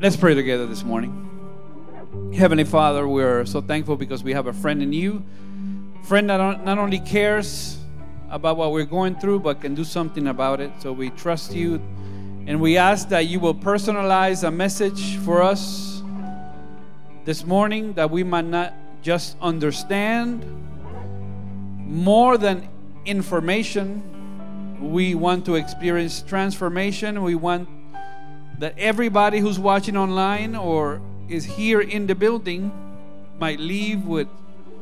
Let's pray together this morning. Heavenly Father, we're so thankful because we have a friend in you. Friend that not only cares about what we're going through, but can do something about it. So we trust you and we ask that you will personalize a message for us this morning that we might not just understand more than information. We want to experience transformation. We want that everybody who's watching online or is here in the building might leave with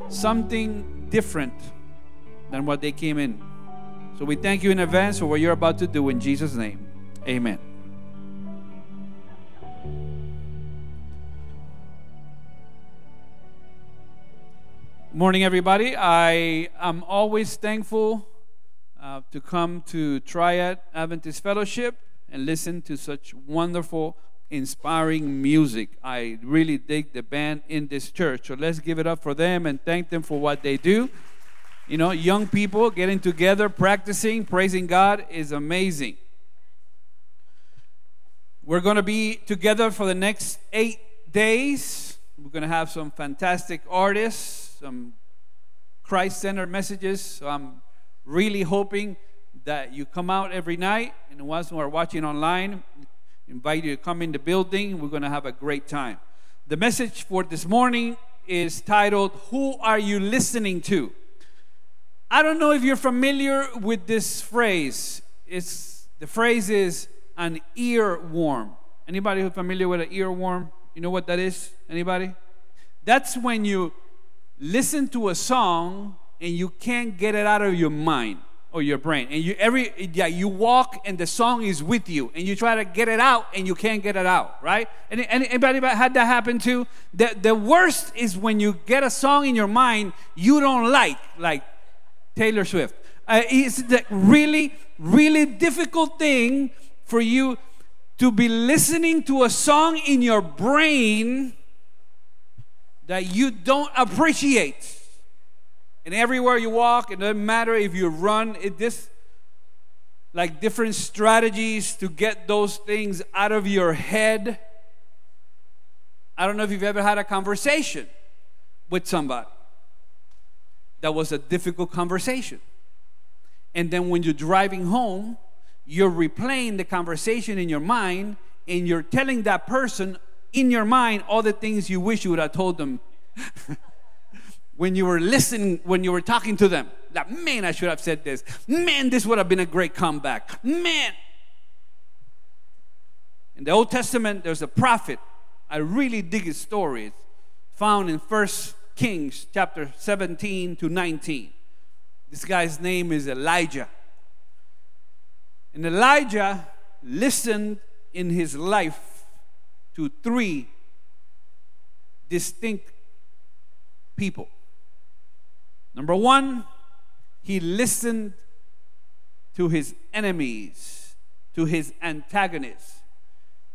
something different than what they came in. So we thank you in advance for what you're about to do in Jesus' name. Amen. Morning, everybody. I am always thankful uh, to come to Triad Adventist Fellowship and listen to such wonderful, inspiring music. I really dig the band in this church. So let's give it up for them and thank them for what they do. You know, young people getting together, practicing, praising God is amazing. We're going to be together for the next eight days. We're going to have some fantastic artists, some Christ centered messages. So I'm really hoping that you come out every night. And the ones who are watching online, invite you to come in the building. We're going to have a great time. The message for this morning is titled, Who Are You Listening to? I don't know if you're familiar with this phrase. It's, the phrase is, an earworm. Anybody who's familiar with an earworm? You know what that is? Anybody? That's when you listen to a song and you can't get it out of your mind or your brain. And you every yeah, you walk and the song is with you and you try to get it out and you can't get it out, right? And anybody had that happen too? The the worst is when you get a song in your mind you don't like, like Taylor Swift. Uh, it's the really, really difficult thing for you to be listening to a song in your brain that you don't appreciate. And everywhere you walk, it doesn't matter if you run, it just like different strategies to get those things out of your head. I don't know if you've ever had a conversation with somebody that was a difficult conversation. And then when you're driving home, you're replaying the conversation in your mind and you're telling that person in your mind all the things you wish you would have told them when you were listening, when you were talking to them. That, man, I should have said this. Man, this would have been a great comeback. Man. In the Old Testament, there's a prophet. I really dig his story. It's found in First Kings chapter 17 to 19. This guy's name is Elijah. And Elijah listened in his life to three distinct people. Number one, he listened to his enemies, to his antagonists.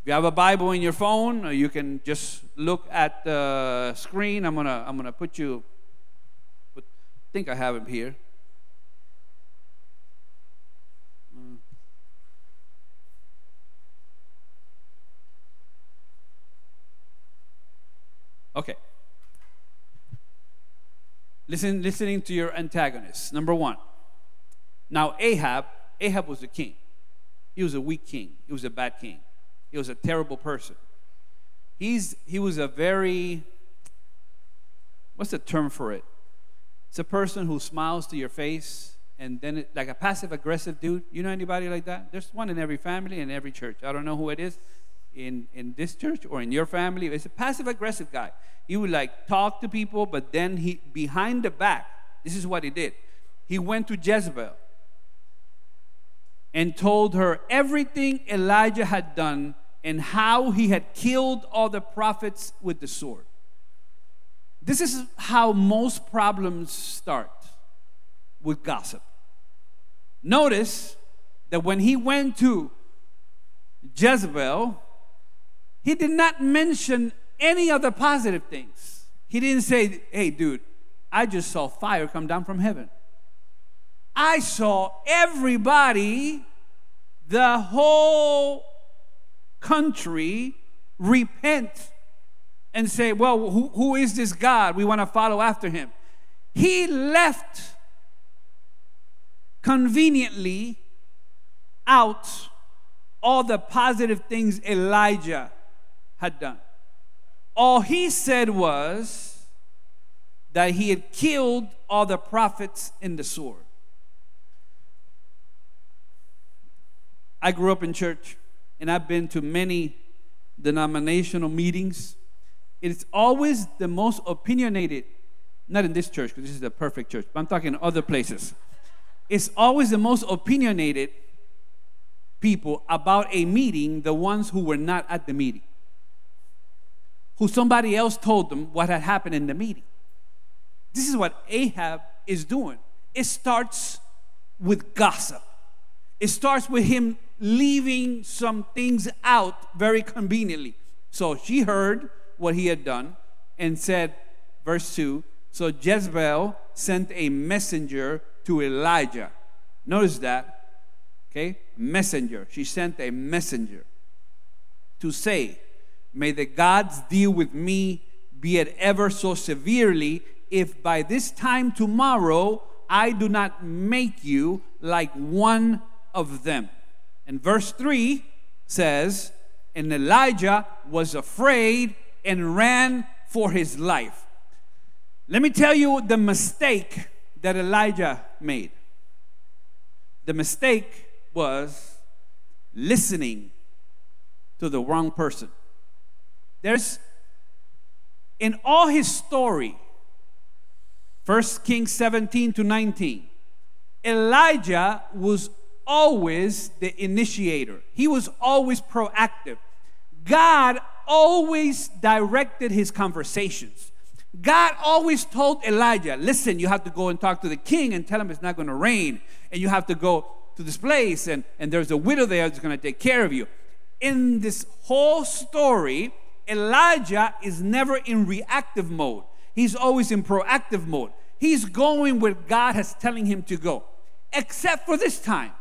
If you have a Bible in your phone, or you can just look at the screen. I'm gonna I'm gonna put you. Put, I think I have him here. Mm. Okay. Listen, listening to your antagonists. Number one. Now, Ahab, Ahab was a king. He was a weak king. He was a bad king. He was a terrible person. He's, he was a very, what's the term for it? It's a person who smiles to your face and then, it, like a passive aggressive dude. You know anybody like that? There's one in every family and every church. I don't know who it is in, in this church or in your family. It's a passive aggressive guy. He would like talk to people, but then he behind the back, this is what he did. He went to Jezebel and told her everything Elijah had done and how he had killed all the prophets with the sword. This is how most problems start with gossip. Notice that when he went to Jezebel, he did not mention any of the positive things. He didn't say, hey, dude, I just saw fire come down from heaven. I saw everybody, the whole country, repent and say, Well, who, who is this God? We want to follow after him. He left conveniently out all the positive things Elijah had done. All he said was that he had killed all the prophets in the sword. I grew up in church and I've been to many denominational meetings. It's always the most opinionated, not in this church, because this is a perfect church, but I'm talking other places. It's always the most opinionated people about a meeting, the ones who were not at the meeting, who somebody else told them what had happened in the meeting. This is what Ahab is doing. It starts with gossip, it starts with him leaving some things out very conveniently. So she heard what he had done and said, verse 2 So Jezebel sent a messenger to Elijah. Notice that, okay? Messenger. She sent a messenger to say, May the gods deal with me, be it ever so severely, if by this time tomorrow I do not make you like one of them. And verse 3 says, And Elijah was afraid and ran for his life. Let me tell you the mistake that Elijah made. The mistake was listening to the wrong person. There's, in all his story, 1 Kings 17 to 19, Elijah was always the initiator, he was always proactive. God always directed his conversations. God always told Elijah, listen, you have to go and talk to the king and tell him it's not going to rain. And you have to go to this place, and, and there's a widow there that's going to take care of you. In this whole story, Elijah is never in reactive mode, he's always in proactive mode. He's going where God has telling him to go, except for this time.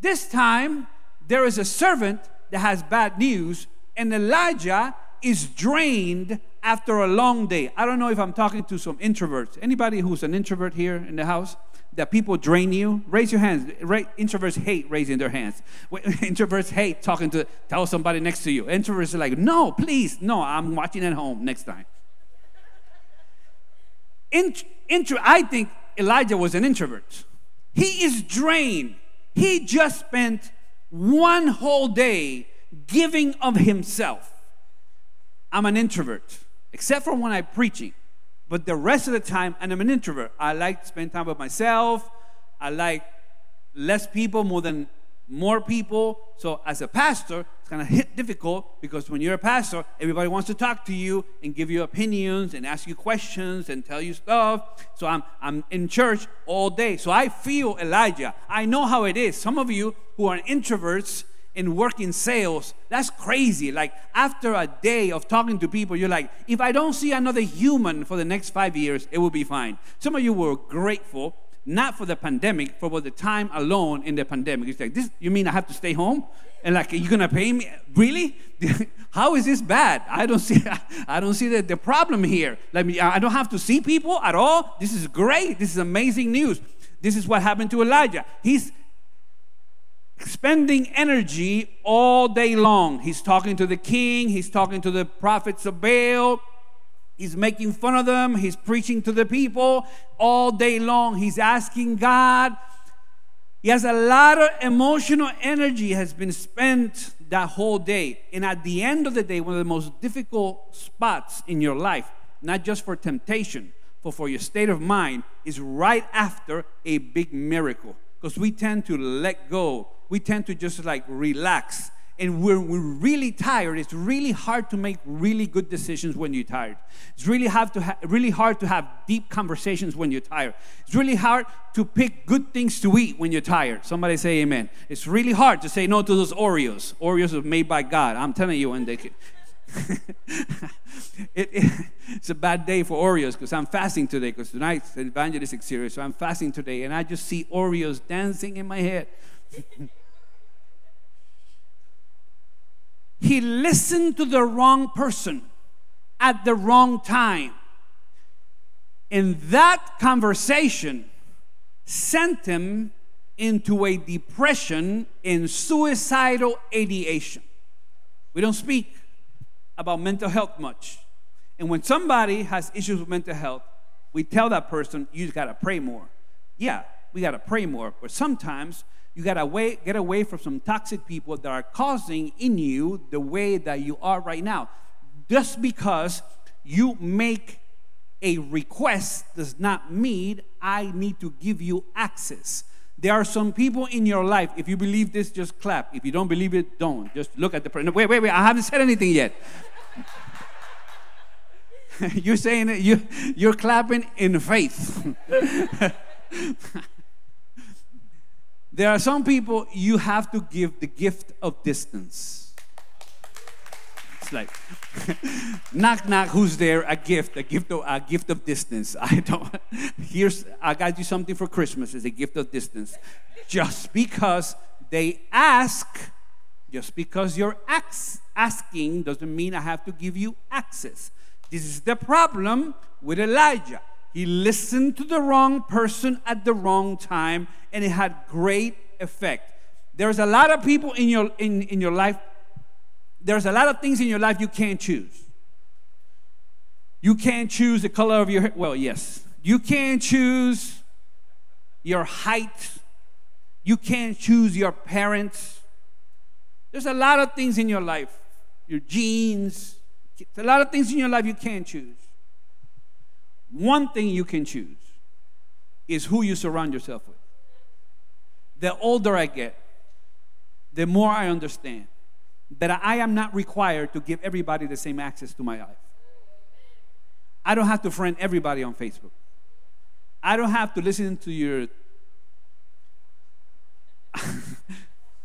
This time, there is a servant that has bad news, and Elijah is drained after a long day. I don't know if I'm talking to some introverts. Anybody who's an introvert here in the house? That people drain you? Raise your hands. Introverts hate raising their hands. Introverts hate talking to tell somebody next to you. Introverts are like, no, please, no, I'm watching at home next time. Int- intro, I think Elijah was an introvert. He is drained. He just spent one whole day giving of himself. I'm an introvert, except for when I'm preaching. But the rest of the time, and I'm an introvert. I like to spend time with myself. I like less people more than more people. So as a pastor, it's of hit difficult because when you're a pastor, everybody wants to talk to you and give you opinions and ask you questions and tell you stuff. So I'm I'm in church all day. So I feel Elijah. I know how it is. Some of you who are introverts and work in sales, that's crazy. Like after a day of talking to people, you're like, if I don't see another human for the next five years, it will be fine. Some of you were grateful not for the pandemic, for the time alone in the pandemic. It's like, this, you mean I have to stay home? And like, you're gonna pay me? Really? How is this bad? I don't see, I don't see the, the problem here. Let me, I don't have to see people at all. This is great. This is amazing news. This is what happened to Elijah. He's spending energy all day long. He's talking to the king, he's talking to the prophets of Baal, He's making fun of them. He's preaching to the people all day long. He's asking God. He has a lot of emotional energy has been spent that whole day. And at the end of the day, one of the most difficult spots in your life, not just for temptation, but for your state of mind, is right after a big miracle. Because we tend to let go. We tend to just like relax and we're, we're really tired, it's really hard to make really good decisions when you're tired. It's really hard, to ha- really hard to have deep conversations when you're tired. It's really hard to pick good things to eat when you're tired. Somebody say amen. It's really hard to say no to those Oreos. Oreos are made by God. I'm telling you, when they it, it, it's a bad day for Oreos because I'm fasting today because tonight's evangelistic series. So I'm fasting today and I just see Oreos dancing in my head. he listened to the wrong person at the wrong time. And that conversation sent him into a depression and suicidal ideation. We don't speak about mental health much. And when somebody has issues with mental health, we tell that person, you got to pray more. Yeah, we got to pray more. But sometimes you got to get away from some toxic people that are causing in you the way that you are right now. Just because you make a request does not mean I need to give you access. There are some people in your life. If you believe this, just clap. If you don't believe it, don't. Just look at the person. Wait, wait, wait. I haven't said anything yet. you're saying it, you, you're clapping in faith. there are some people you have to give the gift of distance. It's like knock knock who's there? A gift a gift of a gift of distance. I don't here's i got you something for christmas it's a gift of distance. Just because they ask just because you're asking doesn't mean i have to give you access. This is the problem with elijah he listened to the wrong person at the wrong time and it had great effect there's a lot of people in your in, in your life there's a lot of things in your life you can't choose. You can't choose the color of your hair. Well, yes. You can't choose your height. You can't choose your parents. There's a lot of things in your life, your genes. There's a lot of things in your life you can't choose. One thing you can choose is who you surround yourself with. The older I get, the more I understand that I am not required to give everybody the same access to my life. I don't have to friend everybody on Facebook. I don't have to listen to your.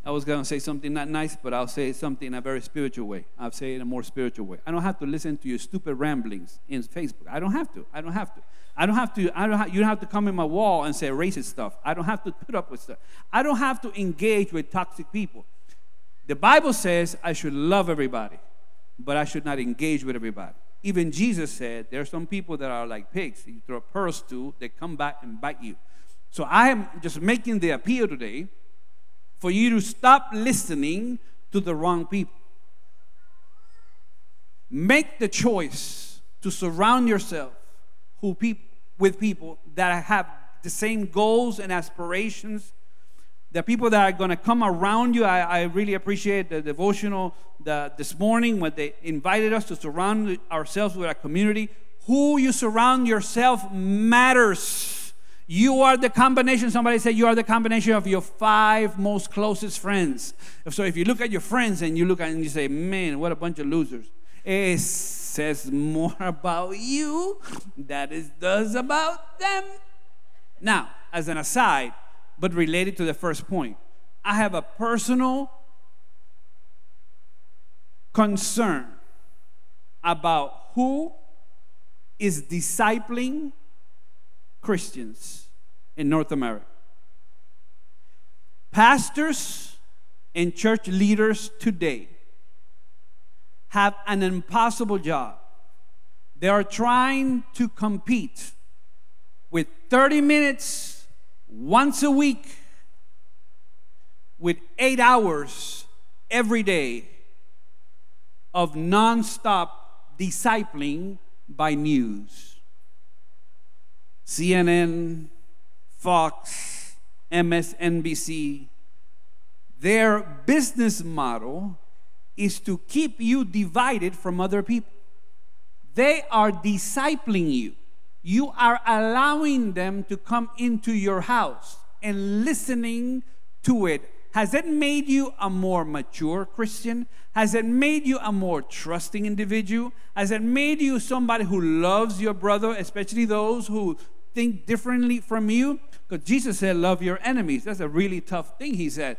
I was going to say something not nice, but I'll say something in a very spiritual way. I'll say it in a more spiritual way. I don't have to listen to your stupid ramblings in Facebook. I don't have to. I don't have to. I don't have to. I don't. Ha- you don't have to come in my wall and say racist stuff. I don't have to put up with stuff. I don't have to engage with toxic people. The Bible says I should love everybody, but I should not engage with everybody. Even Jesus said there are some people that are like pigs. You throw pearls to, they come back and bite you. So I am just making the appeal today for you to stop listening to the wrong people. Make the choice to surround yourself with people that have the same goals and aspirations the people that are going to come around you. I, I really appreciate the devotional the, this morning when they invited us to surround ourselves with a community. Who you surround yourself matters. You are the combination. Somebody said you are the combination of your five most closest friends. So if you look at your friends and you look at and you say, man, what a bunch of losers. It says more about you than it does about them. Now, as an aside, but related to the first point. I have a personal concern about who is discipling Christians in North America. Pastors and church leaders today have an impossible job. They are trying to compete with 30 minutes once a week with eight hours every day of nonstop discipling by news. CNN, Fox, MSNBC, their business model is to keep you divided from other people. They are discipling you you are allowing them to come into your house and listening to it. Has it made you a more mature Christian? Has it made you a more trusting individual? Has it made you somebody who loves your brother, especially those who think differently from you? Because Jesus said, Love your enemies. That's a really tough thing, he said.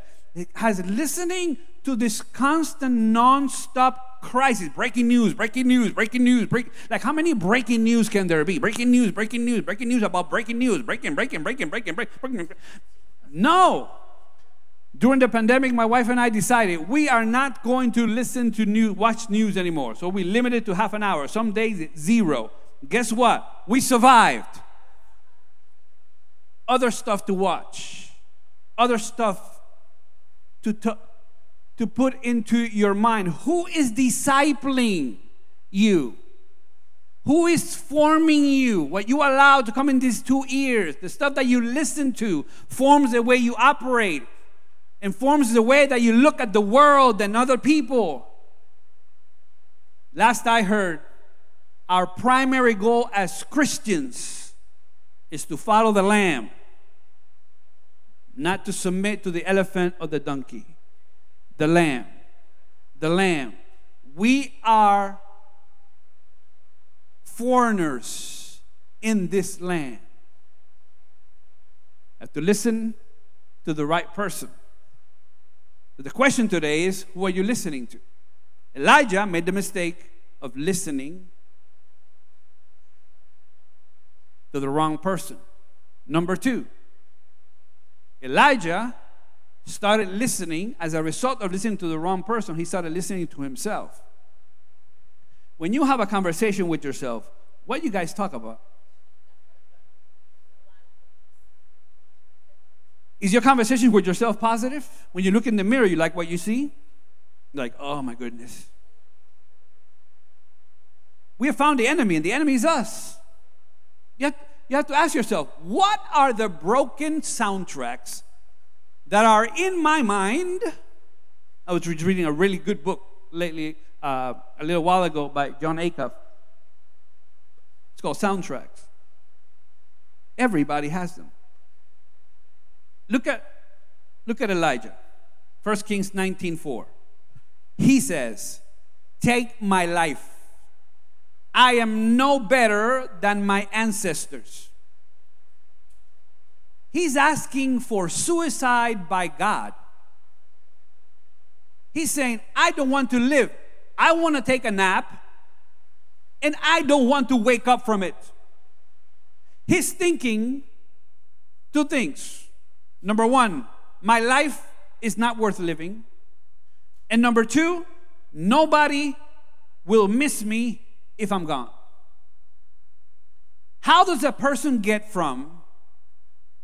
Has listening to this constant, non-stop crisis, breaking news, breaking news, breaking news, break. Like how many breaking news can there be? Breaking news, breaking news, breaking news about breaking news, breaking, breaking, breaking, breaking, breaking, breaking. No. During the pandemic, my wife and I decided we are not going to listen to news, watch news anymore. So we limited to half an hour. Some days zero. Guess what? We survived. Other stuff to watch, other stuff to, to, to put into your mind. Who is discipling you? Who is forming you? What you allow to come in these two ears, the stuff that you listen to, forms the way you operate informs the way that you look at the world and other people. Last I heard, our primary goal as Christians is to follow the Lamb, not to submit to the elephant or the donkey. The Lamb. The Lamb. We are foreigners in this land. Have to listen to the right person. But the question today is who are you listening to? Elijah made the mistake of listening to the wrong person. Number two, Elijah started listening as a result of listening to the wrong person, he started listening to himself. When you have a conversation with yourself, what do you guys talk about? Is your conversation with yourself positive? When you look in the mirror, you like what you see? like, oh my goodness. We have found the enemy, and the enemy is us. Have, you have to ask yourself, what are the broken soundtracks that are in my mind? I was reading a really good book lately, uh, a little while ago, by Jon Acuff. It's called Soundtracks. Everybody has them. Look at, look at Elijah. 1 Kings 19:4. He says, Take my life. I am no better than my ancestors. He's asking for suicide by God. He's saying, I don't want to live. I want to take a nap, and I don't want to wake up from it. He's thinking two things Number one, my life is not worth living. And number two, nobody will miss me if I'm gone. How does a person get from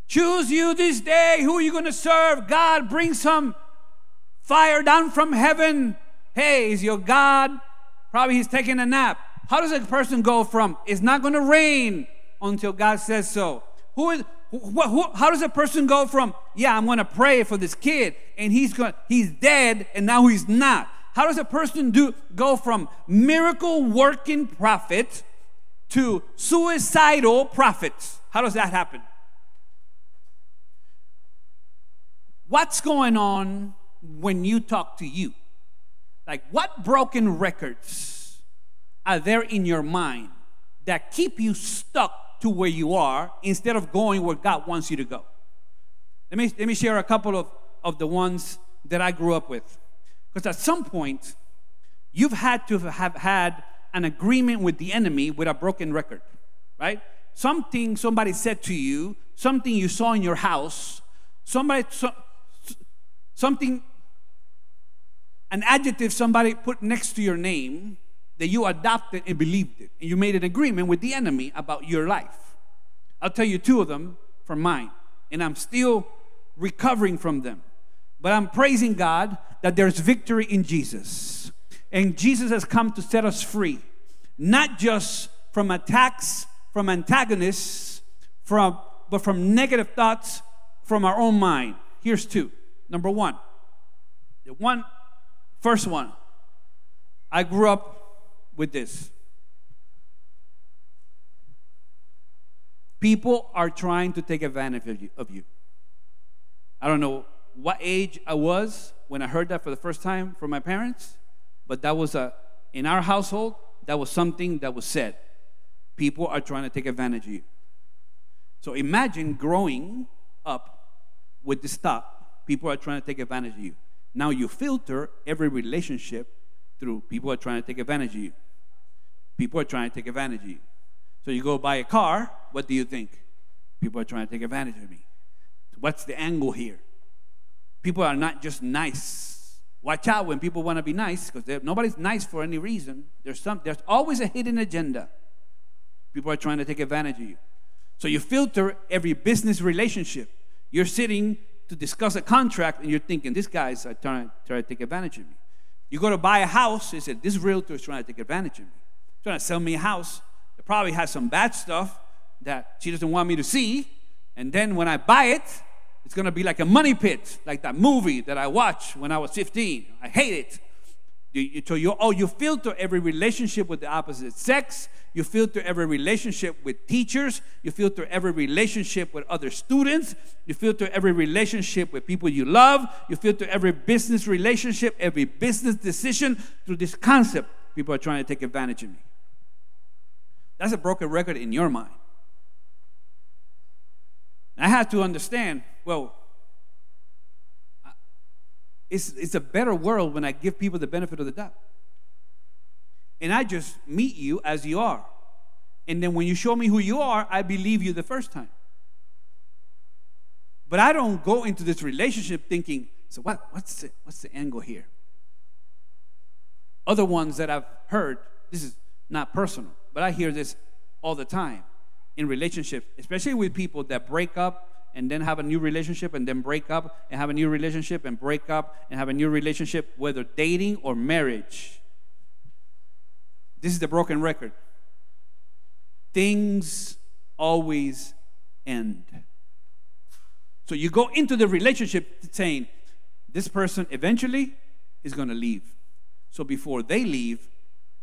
choose you this day who are you going to serve? God, bring some fire down from heaven. Hey, is your God? Probably he's taking a nap. How does a person go from it's not going to rain until God says so? Who is how does a person go from, yeah, I'm going to pray for this kid and he's going he's dead and now he's not? How does a person do go from miracle working prophet to suicidal prophets? How does that happen? What's going on when you talk to you? Like, what broken records are there in your mind that keep you stuck to where you are instead of going where God wants you to go. Let me, let me share a couple of, of the ones that I grew up with. Because at some point, you've had to have had an agreement with the enemy with a broken record, right? Something somebody said to you, something you saw in your house, somebody, so, something, an adjective somebody put next to your name that you adopted and believed it. And you made an agreement with the enemy about your life. I'll tell you two of them from mine. And I'm still recovering from them. But I'm praising God that there's victory in Jesus. And Jesus has come to set us free, not just from attacks, from antagonists, from, but from negative thoughts from our own mind. Here's two. Number one, the one, first one, I grew up with this. People are trying to take advantage of you, of you. I don't know what age I was when I heard that for the first time from my parents, but that was a, in our household, that was something that was said. People are trying to take advantage of you. So imagine growing up with this thought people are trying to take advantage of you. Now you filter every relationship through people are trying to take advantage of you. People are trying to take advantage of you. So you go buy a car, what do you think? People are trying to take advantage of me. What's the angle here? People are not just nice. Watch out when people want to be nice because nobody's nice for any reason. There's, some, there's always a hidden agenda. People are trying to take advantage of you. So you filter every business relationship. You're sitting to discuss a contract and you're thinking, this guy's uh, trying, trying to take advantage of me. You go to buy a house, they said, this realtor is trying to take advantage of me. Trying to sell me a house that probably has some bad stuff that she doesn't want me to see. And then when I buy it, it's gonna be like a money pit, like that movie that I watched when I was 15. I hate it. You, so you, oh, you filter every relationship with the opposite sex. You filter every relationship with teachers. You filter every relationship with other students. You filter every relationship with people you love. You filter every business relationship, every business decision through this concept. People are trying to take advantage of me. That's a broken record in your mind. I had to understand, well, it's, it's a better world when I give people the benefit of the doubt. And I just meet you as you are. And then when you show me who you are, I believe you the first time. But I don't go into this relationship thinking, so what, what's, the, what's the angle here? Other ones that I've heard, this is not personal, but I hear this all the time in relationships, especially with people that break up and then have a new relationship and then break up and have a new relationship and break up and have a new relationship, whether dating or marriage. This is the broken record. Things always end. So you go into the relationship saying, this person eventually is going to leave. So before they leave,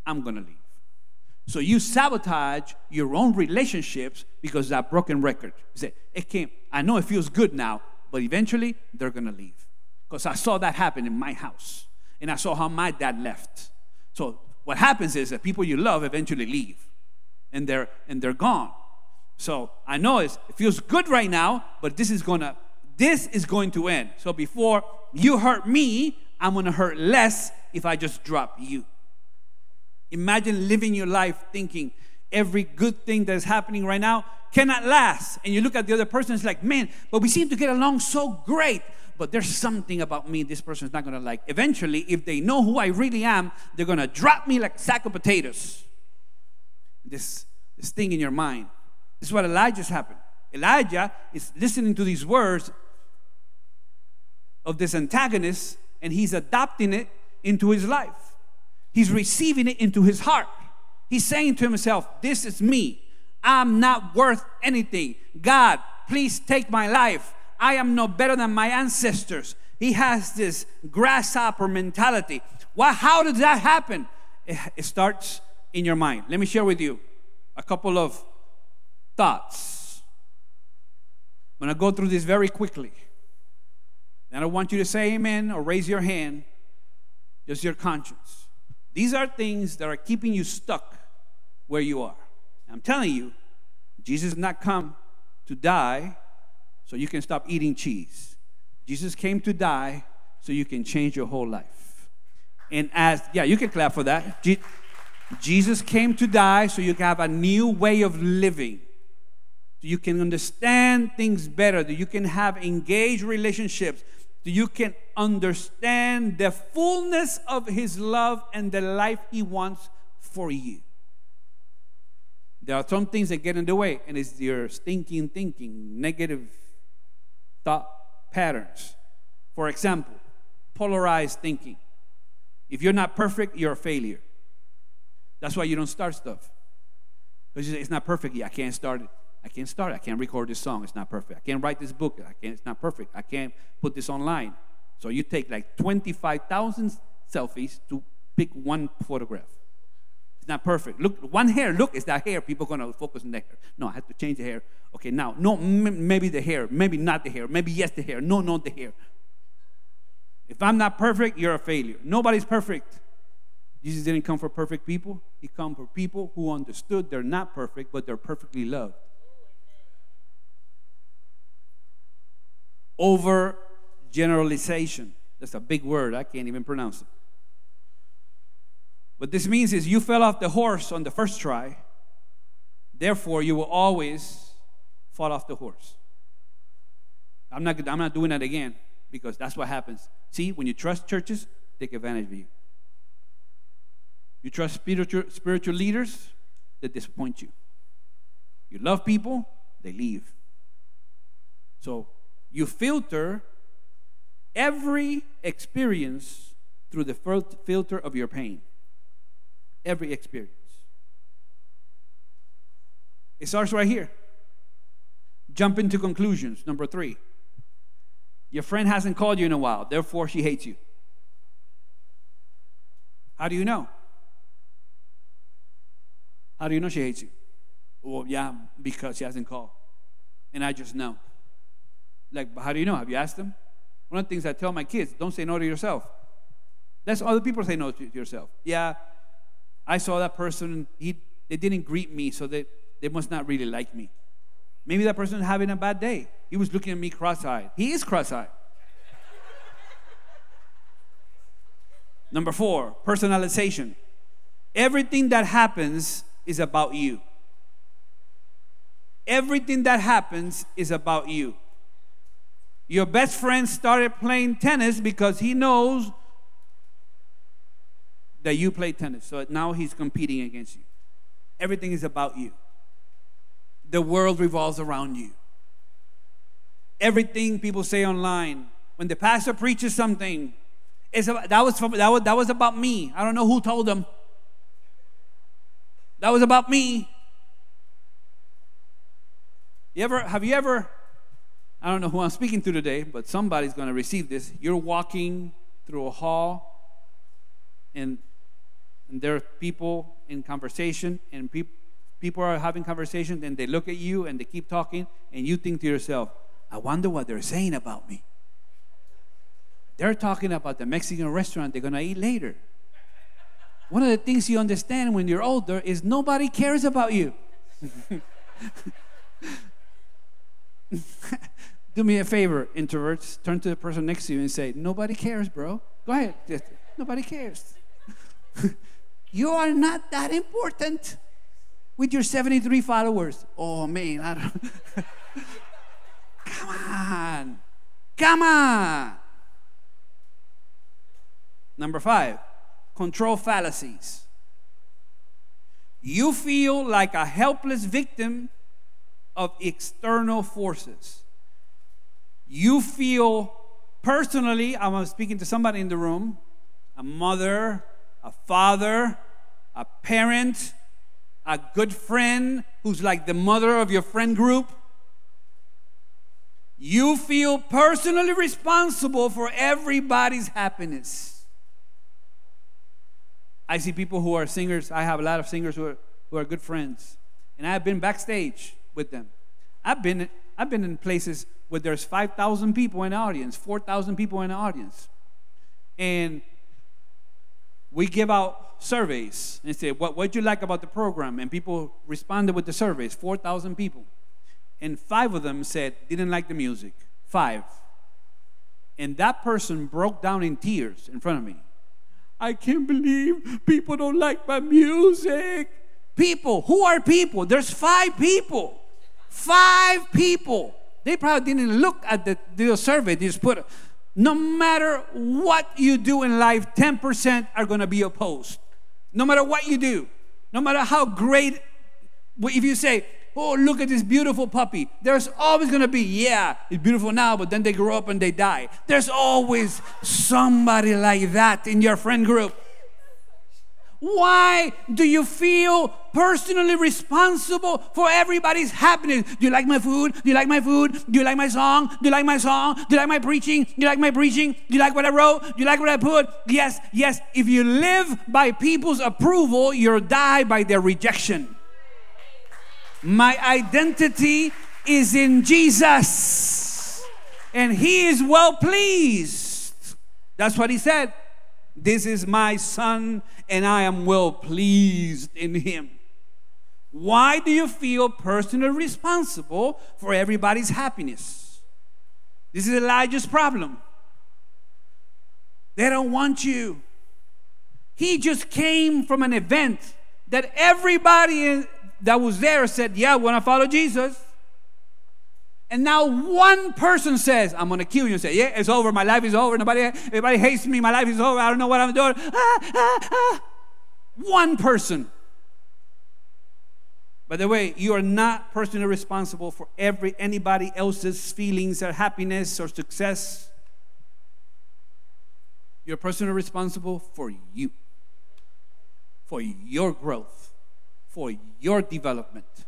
I'm going to leave. So you sabotage your own relationships because that broken record. You say, it can't, I know it feels good now, but eventually they're gonna leave. Because I saw that happen in my house. And I saw how my dad left. So what happens is that people you love eventually leave and they're and they're gone. So I know it feels good right now, but this is gonna this is going to end. So before you hurt me, I'm gonna hurt less if I just drop you. Imagine living your life thinking every good thing that is happening right now cannot last. And you look at the other person, it's like, man, but we seem to get along so great. But there's something about me this person is not gonna like. Eventually, if they know who I really am, they're gonna drop me like a sack of potatoes. This, this thing in your mind. This is what Elijah's happened. Elijah is listening to these words of this antagonist and he's adopting it into his life. He's receiving it into his heart. He's saying to himself, This is me. I'm not worth anything. God, please take my life. I am no better than my ancestors. He has this grasshopper mentality. Why, how did that happen? It starts in your mind. Let me share with you a couple of thoughts. I'm going to go through this very quickly. Then I don't want you to say amen or raise your hand, just your conscience. These are things that are keeping you stuck where you are. I'm telling you, Jesus did not come to die so you can stop eating cheese. Jesus came to die so you can change your whole life. And as, yeah, you can clap for that. Je- Jesus came to die so you can have a new way of living. So you can understand things better, that you can have engaged relationships, you can understand the fullness of His love and the life He wants for you. There are some things that get in the way, and it's your stinking thinking, negative thought patterns. For example, polarized thinking. If you're not perfect, you're a failure. That's why you don't start stuff. Because it's not perfect yet. I can't start it. I can't start. I can't record this song. It's not perfect. I can't write this book. I can't, it's not perfect. I can't put this online. So you take like 25,000 selfies to pick one photograph. It's not perfect. Look, one hair. Look, it's that hair. People gonna focus on the hair. No, I have to change the hair. Okay, now, no, m- maybe the hair. Maybe not the hair. Maybe yes, the hair. No, not the hair. If I'm not perfect, you're a failure. Nobody's perfect. Jesus didn't come for perfect people. He came for people who understood they're not perfect, but they're perfectly loved. Over generalization. That's a big word. I can't even pronounce it. What this means is you fell off the horse on the first try, therefore, you will always fall off the horse. I'm not, I'm not doing that again. because that's what happens. See, when you trust churches, take advantage of you. You trust spiritual, spiritual leaders, they disappoint you. You love people, they leave. So you filter every experience through the filter of your pain. Every experience. It starts right here. Jump into conclusions. Number three. Your friend hasn't called you in a while, therefore she hates you. How do you know? How do you know she hates you? Well, yeah, because she hasn't called. And I just know. Like, how do you know? Have you asked them? One of the things I tell my kids don't say no to yourself. That's other people say no to yourself. Yeah, I saw that person, he, they didn't greet me, so they, they must not really like me. Maybe that person is having a bad day. He was looking at me cross eyed. He is cross eyed. Number four, personalization. Everything that happens is about you. Everything that happens is about you. Your best friend started playing tennis because he knows that you play tennis. So now he's competing against you. Everything is about you. The world revolves around you. Everything people say online, when the pastor preaches something, it's about, that, was from, that, was, that was about me. I don't know who told them. That was about me. You ever, have you ever, I don't know who I'm speaking to today, but somebody's going to receive this. You're walking through a hall, and, and there are people in conversation, and people people are having conversation, and they look at you and they keep talking, and you think to yourself, I wonder what they're saying about me. They're talking about the Mexican restaurant they're gonna eat later. One of the things you understand when you're older is nobody cares about you. Do me a favor, introverts. Turn to the person next to you and say, Nobody cares, bro. Go ahead. Just, nobody cares. you are not that important with your 73 followers. Oh man, I don't. Come on. Come on. Number five, control fallacies. You feel like a helpless victim of external forces. You feel personally, I'm speaking to somebody in the room, a mother, a father, a parent, a good friend who's like the mother of your friend group. You feel personally responsible for everybody's happiness. I see people who are singers. I have a lot of singers who are, who are good friends. And I have been backstage with them. I've been, I've been in places where there's 5,000 people in the audience, 4,000 people in the audience. And we give out surveys and say, what what you like about the program? And people responded with the surveys, 4,000 people. And five of them said, didn't like the music. Five. And that person broke down in tears in front of me. I can't believe people don't like my music. People, who are people? There's five people. Five people. They probably didn't look at the, the survey. They just put no matter what you do in life, 10% are going to be opposed. No matter what you do, no matter how great, if you say, Oh, look at this beautiful puppy. There's always going to be, yeah, it's beautiful now, but then they grow up and they die. There's always somebody like that in your friend group. Why do you feel personally responsible for everybody's happiness? Do you like my food? Do you like my food? Do you like my song? Do you like my song? Do you like my preaching? Do you like my preaching? Do you like what I wrote? Do you like what I put? Yes, yes. If you live by people's approval, you'll die by their rejection. My identity is in Jesus, and He is well pleased. That's what He said. This is my son, and I am well pleased in him. Why do you feel personally responsible for everybody's happiness? This is Elijah's problem. They don't want you. He just came from an event that everybody that was there said, Yeah, I want to follow Jesus. And now one person says, I'm gonna kill you and say, Yeah, it's over, my life is over, nobody everybody hates me, my life is over, I don't know what I'm doing. Ah, ah, ah. One person. By the way, you are not personally responsible for every anybody else's feelings or happiness or success. You're personally responsible for you, for your growth, for your development.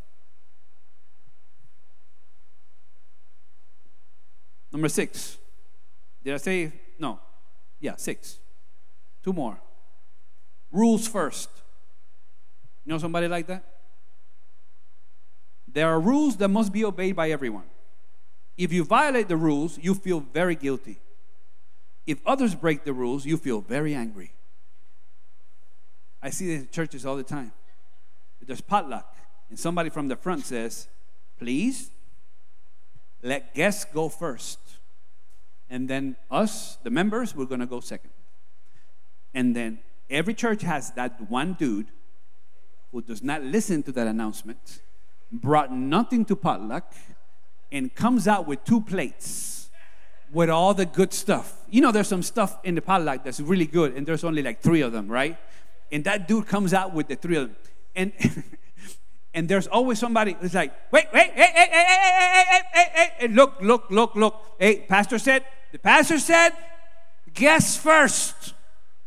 Number six. Did I say no? Yeah, six. Two more. Rules first. You know somebody like that? There are rules that must be obeyed by everyone. If you violate the rules, you feel very guilty. If others break the rules, you feel very angry. I see this in churches all the time. There's potluck, and somebody from the front says, Please let guests go first. And then us, the members, we're going to go second. And then every church has that one dude who does not listen to that announcement, brought nothing to potluck, and comes out with two plates with all the good stuff. You know, there's some stuff in the potluck that's really good, and there's only like three of them, right? And that dude comes out with the three of them. And and there's always somebody who's like, wait, wait, hey, hey, hey, hey, hey, hey, hey, hey, look, look, look, look. Hey, pastor said, the pastor said, guess first.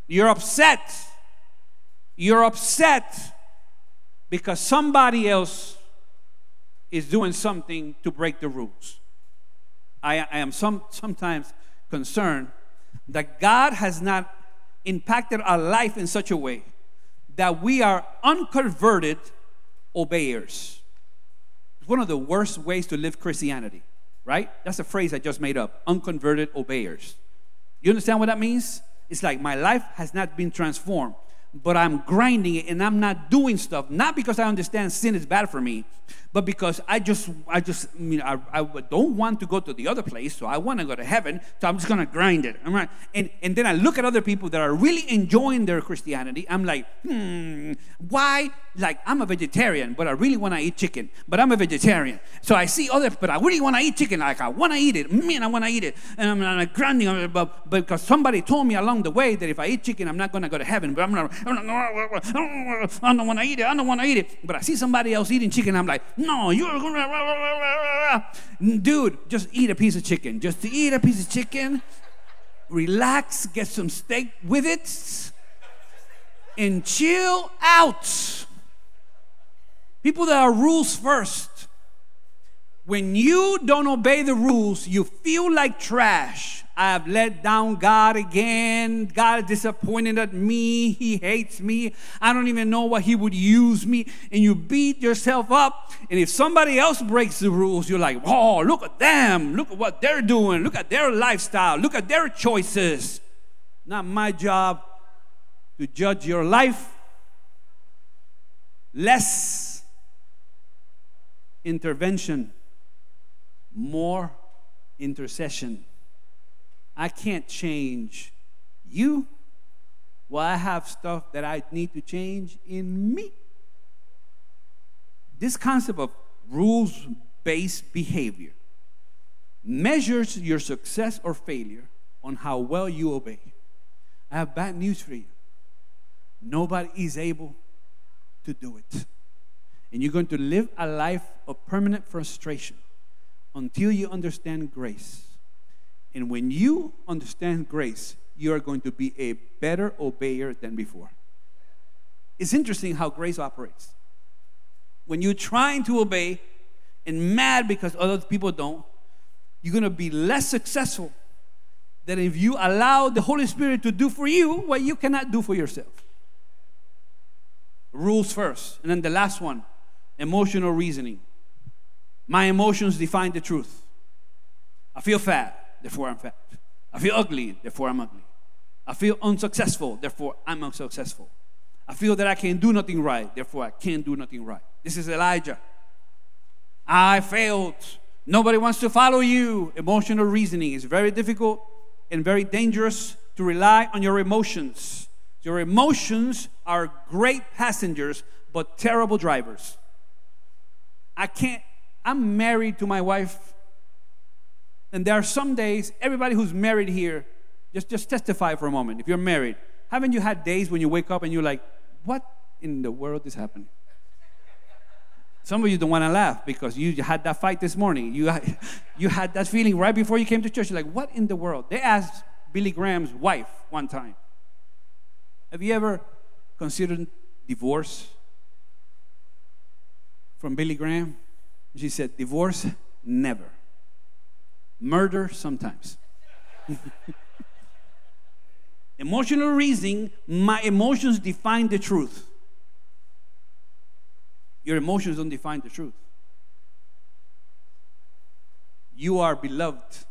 You're upset. You're upset because somebody else is doing something to break the rules. I, I am some, sometimes concerned that God has not impacted our life in such a way that we are unconverted obeyers. It's one of the worst ways to live Christianity, right? That's a phrase I just made up unconverted obeyers. You understand what that means? It's like my life has not been transformed but I'm grinding it and I'm not doing stuff, not because I understand sin is bad for me, but because I just, I just, I mean, I, I don't want to go to the other place, so I want to go to heaven, so I'm just gonna grind it. I'm right, and and then I look at other people that are really enjoying their Christianity. I'm like, hmm, why? Like I'm a vegetarian, but I really want to eat chicken, but I'm a vegetarian. So I see other, but I really want to eat chicken. Like I want to eat it, man, I want to eat it, and I'm, I'm grinding, but because somebody told me along the way that if I eat chicken, I'm not gonna go to heaven, but I'm not I don't want to eat it. I don't want to eat it. But I see somebody else eating chicken. I'm like, no, you're gonna. Dude, just eat a piece of chicken. Just to eat a piece of chicken. Relax. Get some steak with it. And chill out. People that are rules first. When you don't obey the rules, you feel like trash. I have let down God again. God is disappointed at me. He hates me. I don't even know why He would use me. And you beat yourself up. And if somebody else breaks the rules, you're like, oh, look at them. Look at what they're doing. Look at their lifestyle. Look at their choices. Not my job to judge your life. Less intervention, more intercession. I can't change you. Well, I have stuff that I need to change in me. This concept of rules based behavior measures your success or failure on how well you obey. I have bad news for you. Nobody is able to do it. And you're going to live a life of permanent frustration until you understand grace and when you understand grace, you are going to be a better obeyer than before. It's interesting how grace operates. When you're trying to obey and mad because other people don't, you're going to be less successful than if you allow the Holy Spirit to do for you what you cannot do for yourself. Rules first. And then the last one emotional reasoning. My emotions define the truth. I feel fat therefore I'm fat. I feel ugly, therefore I'm ugly. I feel unsuccessful, therefore I'm unsuccessful. I feel that I can't do nothing right, therefore I can't do nothing right. This is Elijah. I failed. Nobody wants to follow you. Emotional reasoning is very difficult and very dangerous to rely on your emotions. Your emotions are great passengers, but terrible drivers. I can't, I'm married to my wife And there are some days, everybody who's married here, just, just testify for a moment. If you're married, haven't you had days when you wake up and you're like, what in the world is happening? Some of you don't want to laugh because you had that fight this morning. You, you had that feeling right before you came to church. You're like, what in the world? They asked Billy Graham's wife one time, Have you ever considered divorce from Billy Graham? She said, Divorce? Never. Murder? Sometimes. Emotional reasoning, my emotions define the truth. Your emotions don't define the truth. You are beloved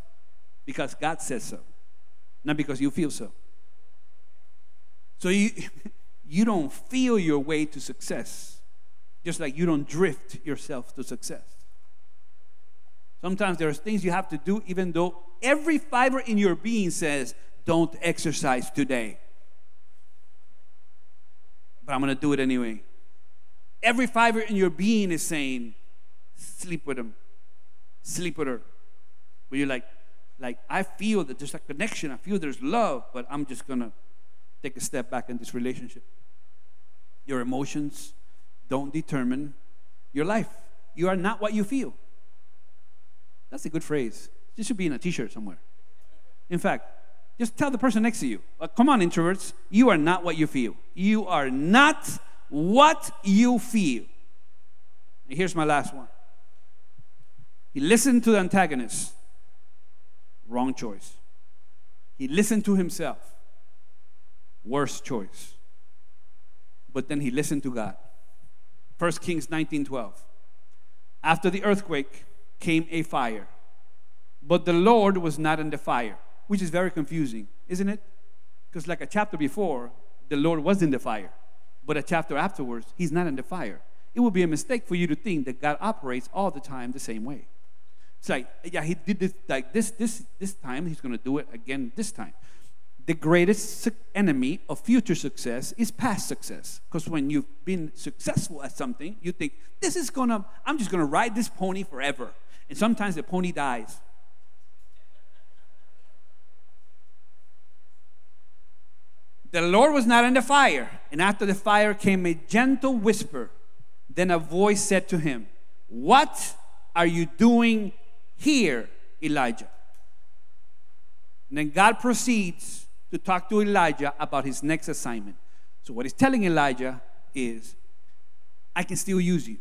because God says so, not because you feel so. So you, you don't feel your way to success, just like you don't drift yourself to success. Sometimes there's things you have to do, even though every fiber in your being says, Don't exercise today. But I'm going to do it anyway. Every fiber in your being is saying, sleep with him, sleep with her. But you're like, like, I feel that there's a connection, I feel there's love, but I'm just gonna take a step back in this relationship. Your emotions don't determine your life. You are not what you feel. That's a good phrase. This should be in a t shirt somewhere. In fact, just tell the person next to you, uh, come on, introverts, you are not what you feel. You are not what you feel. And here's my last one. He listened to the antagonist. Wrong choice. He listened to himself. Worst choice. But then he listened to God. 1 Kings 19:12. After the earthquake came a fire. But the Lord was not in the fire, which is very confusing, isn't it? Because like a chapter before, the Lord was in the fire but a chapter afterwards, he's not in the fire. It would be a mistake for you to think that God operates all the time the same way. It's like, yeah, he did this like this, this, this time, he's gonna do it again this time. The greatest enemy of future success is past success. Because when you've been successful at something, you think, this is gonna, I'm just gonna ride this pony forever. And sometimes the pony dies. The Lord was not in the fire, and after the fire came a gentle whisper. Then a voice said to him, What are you doing here, Elijah? And then God proceeds to talk to Elijah about his next assignment. So, what he's telling Elijah is, I can still use you.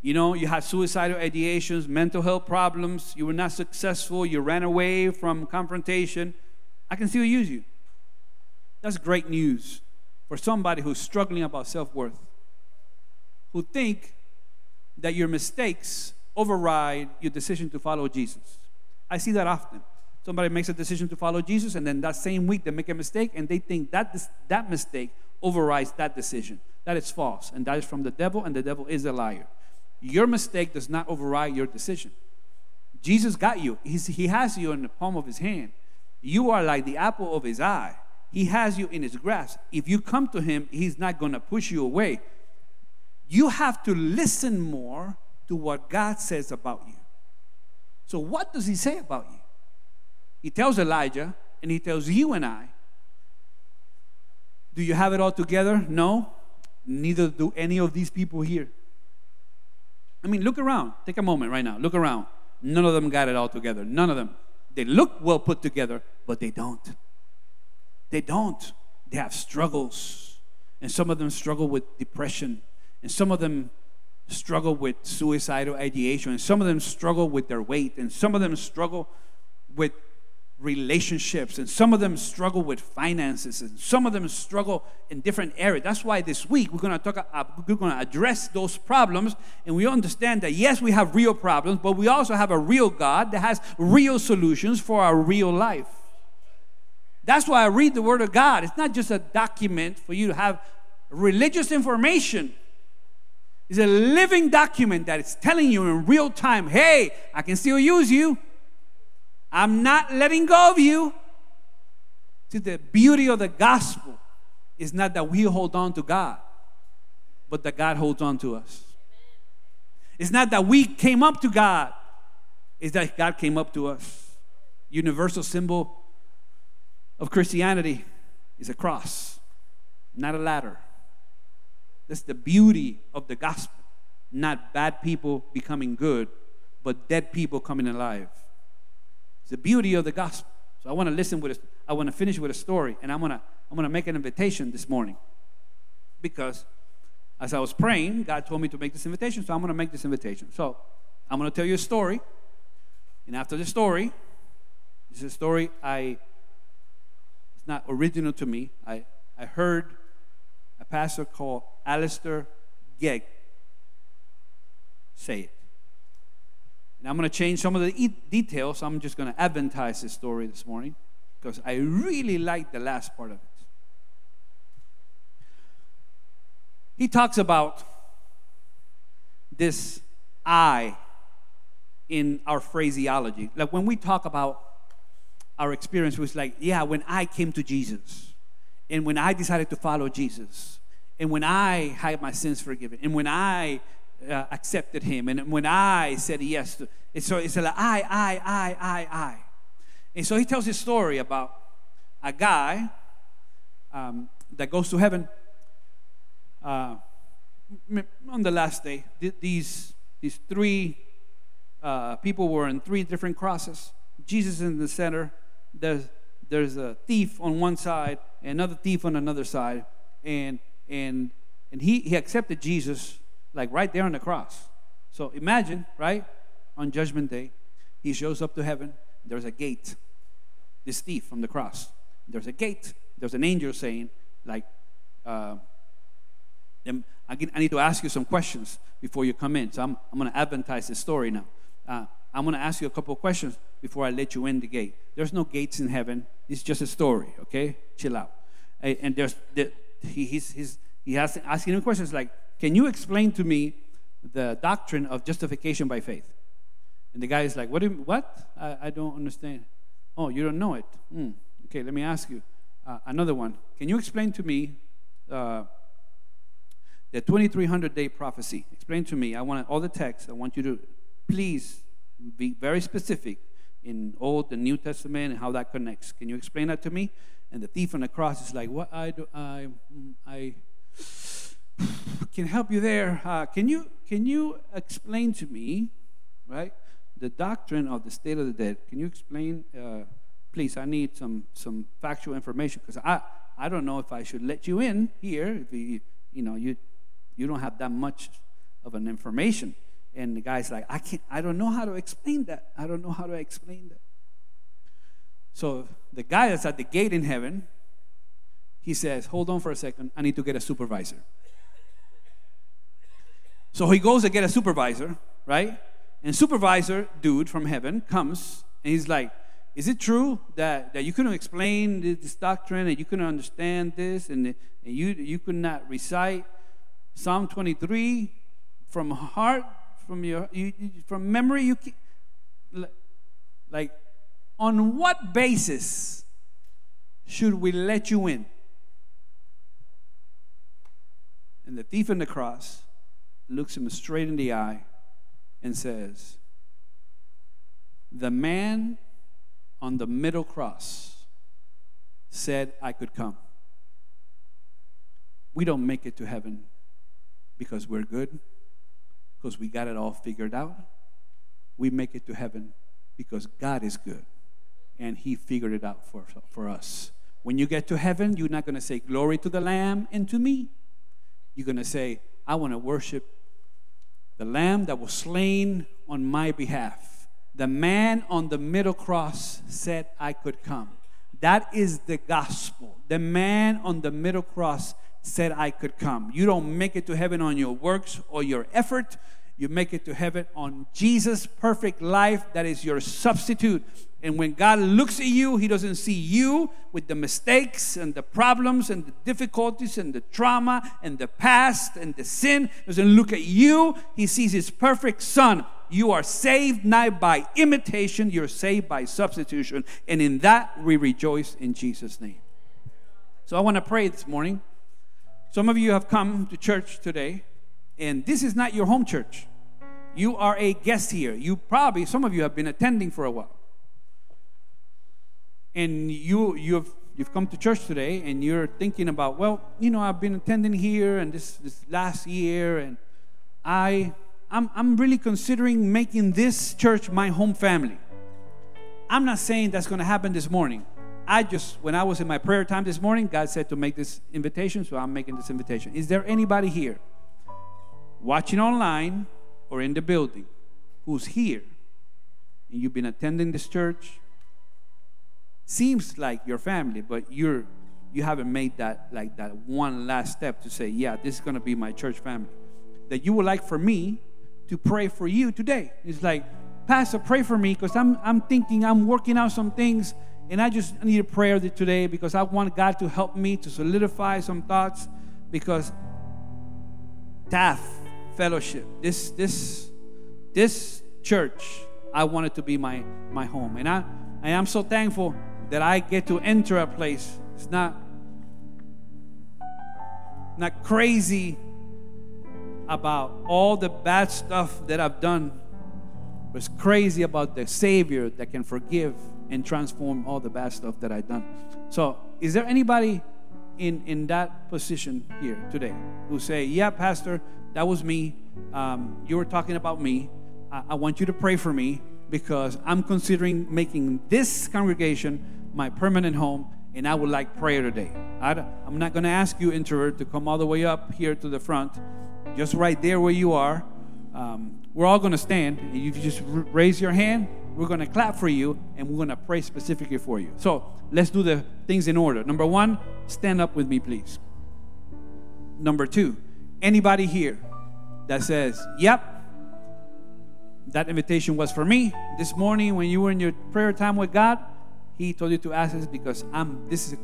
You know, you had suicidal ideations, mental health problems, you were not successful, you ran away from confrontation. I can still use you. That's great news for somebody who's struggling about self worth, who think that your mistakes override your decision to follow Jesus. I see that often. Somebody makes a decision to follow Jesus, and then that same week they make a mistake, and they think that this, that mistake overrides that decision. That is false, and that is from the devil, and the devil is a liar. Your mistake does not override your decision. Jesus got you, He's, He has you in the palm of His hand. You are like the apple of His eye. He has you in his grasp. If you come to him, he's not going to push you away. You have to listen more to what God says about you. So, what does he say about you? He tells Elijah, and he tells you and I. Do you have it all together? No. Neither do any of these people here. I mean, look around. Take a moment right now. Look around. None of them got it all together. None of them. They look well put together, but they don't. They don't. They have struggles. And some of them struggle with depression. And some of them struggle with suicidal ideation. And some of them struggle with their weight. And some of them struggle with relationships. And some of them struggle with finances. And some of them struggle in different areas. That's why this week we're going to talk, we're going to address those problems. And we understand that yes, we have real problems, but we also have a real God that has real solutions for our real life. That's why I read the Word of God. It's not just a document for you to have religious information. It's a living document that is telling you in real time hey, I can still use you. I'm not letting go of you. See, the beauty of the gospel is not that we hold on to God, but that God holds on to us. It's not that we came up to God, it's that God came up to us. Universal symbol of Christianity is a cross, not a ladder. That's the beauty of the gospel. Not bad people becoming good, but dead people coming alive. It's the beauty of the gospel. So I want to listen with a, I want to finish with a story, and I'm gonna I'm gonna make an invitation this morning. Because as I was praying, God told me to make this invitation, so I'm gonna make this invitation. So I'm gonna tell you a story, and after the story, this is a story I it's not original to me. I, I heard a pastor called Alistair Begg say it. And I'm going to change some of the e- details. I'm just going to advertise this story this morning because I really like the last part of it. He talks about this I in our phraseology. Like when we talk about our experience, was like, yeah, when I came to Jesus, and when I decided to follow Jesus, and when I had my sins forgiven, and when I uh, accepted him. And when I said yes to, and so it's like I, I, I, I, I. And so he tells his story about a guy um, that goes to heaven uh, on the last day. These, these three uh, people were in three different crosses. Jesus in the center. There's, there's a thief on one side, another thief on another side. And, and, and he, he accepted Jesus like right there on the cross. So imagine, right? On Judgment Day, he shows up to heaven. There's a gate. This thief from the cross. There's a gate. There's an angel saying, like, uh, I need to ask you some questions before you come in. So I'm, I'm going to advertise this story now. Uh, I'm going to ask you a couple of questions before I let you in the gate. There's no gates in heaven. It's just a story, okay? Chill out. And there's, the, he, he's, he's, he has asking him questions like, can you explain to me the doctrine of justification by faith? And the guy is like, What? You, what? I, I don't understand. Oh, you don't know it? Hmm. Okay, let me ask you uh, another one. Can you explain to me uh, the 2300 day prophecy? Explain to me. I want all the text. I want you to please be very specific in Old and New Testament and how that connects. Can you explain that to me? And the thief on the cross is like, What? I do. I. I can help you there. Uh, can you can you explain to me, right, the doctrine of the state of the dead? Can you explain, uh, please? I need some some factual information because I I don't know if I should let you in here. If you you know you you don't have that much of an information. And the guy's like, I can't. I don't know how to explain that. I don't know how to explain that. So the guy that's at the gate in heaven, he says, Hold on for a second. I need to get a supervisor. So he goes to get a supervisor, right? And supervisor dude from heaven comes and he's like, Is it true that, that you couldn't explain this doctrine and you couldn't understand this and, and you, you could not recite Psalm 23 from heart, from your you, from memory? You can, like on what basis should we let you in? And the thief on the cross looks him straight in the eye and says, The man on the middle cross said I could come. We don't make it to heaven because we're good, because we got it all figured out. We make it to heaven because God is good and He figured it out for, for us. When you get to heaven, you're not going to say, Glory to the Lamb and to me. You're going to say, I want to worship the lamb that was slain on my behalf. The man on the middle cross said I could come. That is the gospel. The man on the middle cross said I could come. You don't make it to heaven on your works or your effort. You make it to heaven on Jesus' perfect life that is your substitute. And when God looks at you, He doesn't see you with the mistakes and the problems and the difficulties and the trauma and the past and the sin. He doesn't look at you. He sees His perfect Son. You are saved not by imitation, you're saved by substitution. And in that, we rejoice in Jesus' name. So I want to pray this morning. Some of you have come to church today, and this is not your home church. You are a guest here. You probably, some of you have been attending for a while. And you, you've, you've come to church today and you're thinking about, well, you know, I've been attending here and this, this last year and I, I'm, I'm really considering making this church my home family. I'm not saying that's going to happen this morning. I just, when I was in my prayer time this morning, God said to make this invitation, so I'm making this invitation. Is there anybody here watching online or in the building who's here and you've been attending this church? Seems like your family, but you're you haven't made that like that one last step to say, yeah, this is gonna be my church family. That you would like for me to pray for you today. It's like, Pastor, pray for me because I'm I'm thinking I'm working out some things and I just need a prayer today because I want God to help me to solidify some thoughts because TAF fellowship, this this this church, I want it to be my my home. And I I am so thankful that I get to enter a place. It's not not crazy about all the bad stuff that I've done, it's crazy about the Savior that can forgive and transform all the bad stuff that I've done. So, is there anybody in in that position here today who say, "Yeah, Pastor, that was me. Um, you were talking about me. I, I want you to pray for me because I'm considering making this congregation my permanent home, and I would like prayer today." I, I'm not going to ask you, introvert, to come all the way up here to the front. Just right there where you are. Um, we're all going to stand. And you just raise your hand we're going to clap for you and we're going to pray specifically for you. So let's do the things in order. Number one, stand up with me, please. Number two, anybody here that says, Yep, that invitation was for me this morning when you were in your prayer time with God. He told you to ask this because I'm this is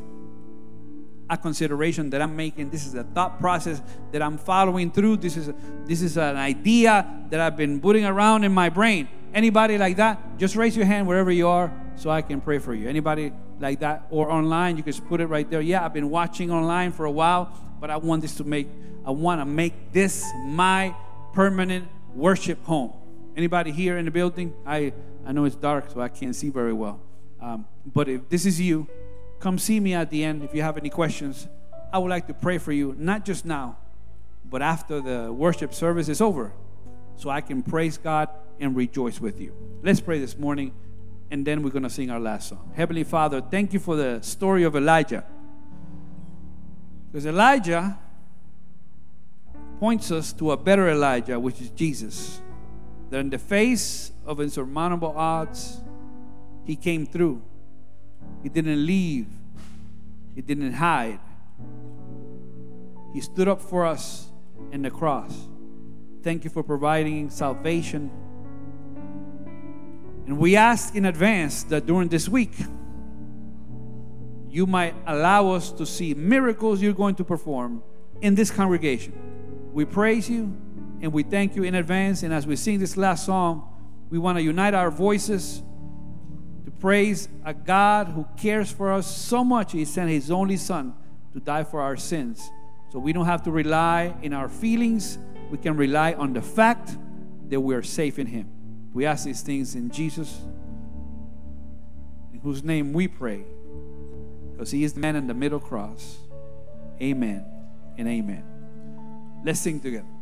a consideration that I'm making. This is a thought process that I'm following through. This is this is an idea that I've been putting around in my brain. Anybody like that? Just raise your hand wherever you are so I can pray for you. Anybody like that or online, you can just put it right there. Yeah, I've been watching online for a while, but I want this to make I want to make this my permanent worship home. Anybody here in the building? I I know it's dark, so I can't see very well. Um, but if this is you, Come see me at the end if you have any questions. I would like to pray for you, not just now, but after the worship service is over, so I can praise God and rejoice with you. Let's pray this morning, and then we're going to sing our last song. Heavenly Father, thank you for the story of Elijah. Because Elijah points us to a better Elijah, which is Jesus. That in the face of insurmountable odds, he came through he didn't leave, He didn't hide. He stood up for us in the cross. Thank you for providing salvation. And we ask in advance that during this week, you might allow us to see miracles you're going to perform in this congregation. We praise you and we thank you in advance. And as we sing this last song, we want to unite our voices to praise a God who cares for us so much, He sent His only Son to die for our sins. So we don't have to rely in our feelings, we can rely on the fact that we are safe in Him. We ask these things in Jesus, in whose name we pray, because He is the man in the middle cross. Amen and amen. Let's sing together.